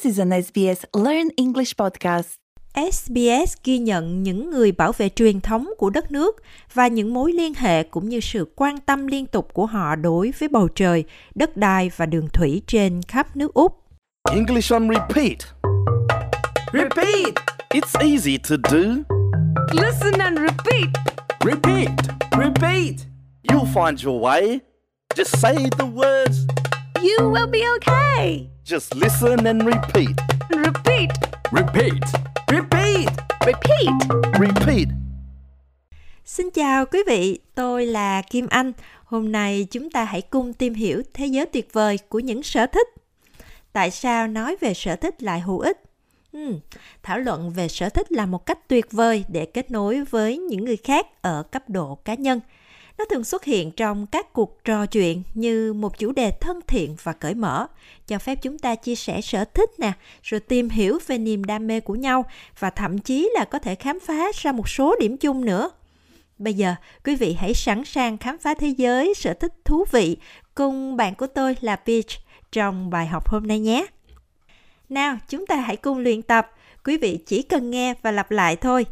This is an SBS Learn English podcast. SBS ghi nhận những người bảo vệ truyền thống của đất nước và những mối liên hệ cũng như sự quan tâm liên tục của họ đối với bầu trời, đất đai và đường thủy trên khắp nước Úc. English on repeat. Repeat! It's easy to do. Listen and repeat! Repeat. Repeat! You'll find your way. Just say the words. You will be okay. Just listen and repeat. Repeat! Repeat. Repeat! Repeat. Repeat. Xin chào quý vị, tôi là Kim Anh. Hôm nay chúng ta hãy cùng tìm hiểu thế giới tuyệt vời của những sở thích. Tại sao nói về sở thích lại hữu ích? Hmm, thảo luận về sở thích là một cách tuyệt vời để kết nối với những người khác ở cấp độ cá nhân. Nó thường xuất hiện trong các cuộc trò chuyện như một chủ đề thân thiện và cởi mở, cho phép chúng ta chia sẻ sở thích nè, rồi tìm hiểu về niềm đam mê của nhau và thậm chí là có thể khám phá ra một số điểm chung nữa. Bây giờ, quý vị hãy sẵn sàng khám phá thế giới sở thích thú vị cùng bạn của tôi là Peach trong bài học hôm nay nhé. Nào, chúng ta hãy cùng luyện tập. Quý vị chỉ cần nghe và lặp lại thôi.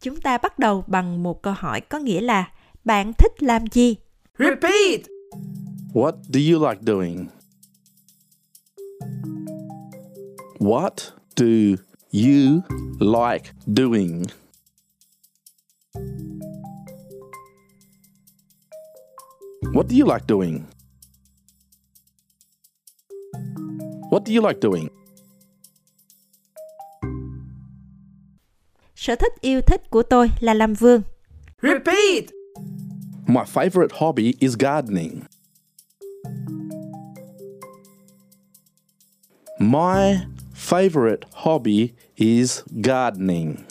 Chúng ta bắt đầu bằng một câu hỏi có nghĩa là bạn thích làm gì? Repeat! What do you like doing? What do you like doing? What do you like doing? What do you like doing? Sở thích yêu thích của tôi là làm vườn. Repeat! My favorite hobby is gardening. My favorite hobby is gardening.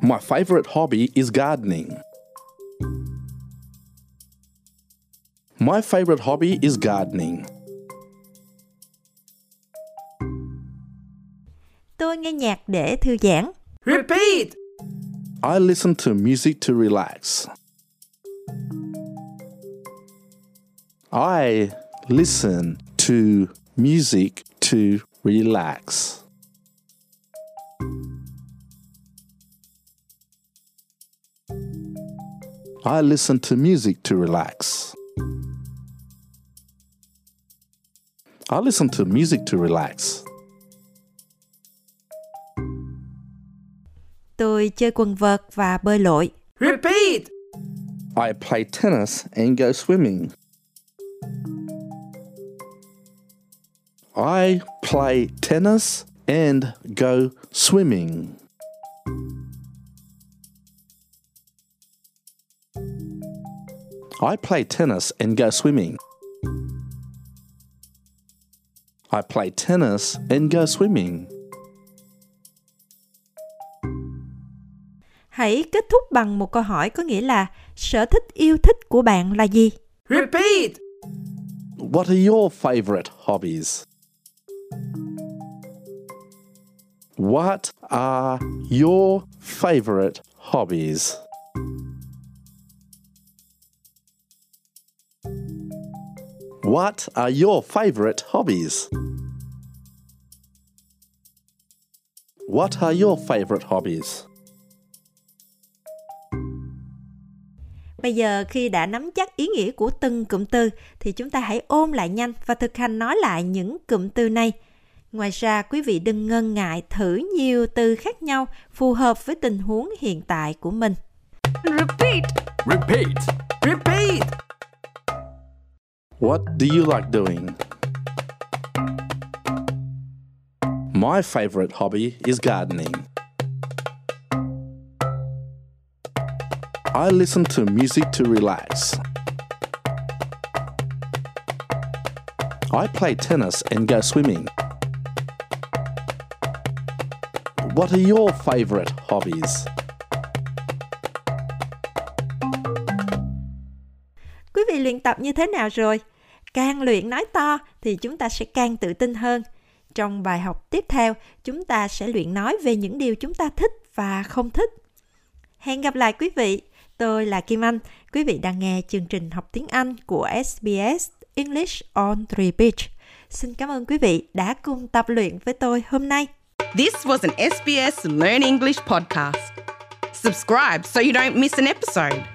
My favorite hobby is gardening. My favorite hobby is gardening. Tôi nghe nhạc để thư giãn. Repeat! I listen to music to relax. I listen to music to relax. I listen to music to relax. I listen to music to relax. Tôi chơi quần vợt và bơi lội. Repeat! I play tennis and go swimming. I play tennis and go swimming. I play tennis and go swimming. I play tennis and go swimming. Hãy kết thúc bằng một câu hỏi có nghĩa là sở thích yêu thích của bạn là gì? Repeat! What are your favorite hobbies? What are your favorite hobbies? What are your favorite hobbies? What are your favorite hobbies? Bây giờ khi đã nắm chắc ý nghĩa của từng cụm từ thì chúng ta hãy ôm lại nhanh và thực hành nói lại những cụm từ này. Ngoài ra, quý vị đừng ngần ngại thử nhiều từ khác nhau phù hợp với tình huống hiện tại của mình. Repeat! Repeat. Repeat! What do you like doing? My favorite hobby is gardening. I listen to music to relax. I play tennis and go swimming. What are your favorite hobbies? Quý vị luyện tập như thế nào rồi? Càng luyện nói to thì chúng ta sẽ càng tự tin hơn. Trong bài học tiếp theo, chúng ta sẽ luyện nói về những điều chúng ta thích và không thích. Hẹn gặp lại quý vị. Tôi là Kim Anh. Quý vị đang nghe chương trình học tiếng Anh của SBS English on Repeat. Xin cảm ơn quý vị đã cùng tập luyện với tôi hôm nay. This was an SBS Learn English podcast. Subscribe so you don't miss an episode.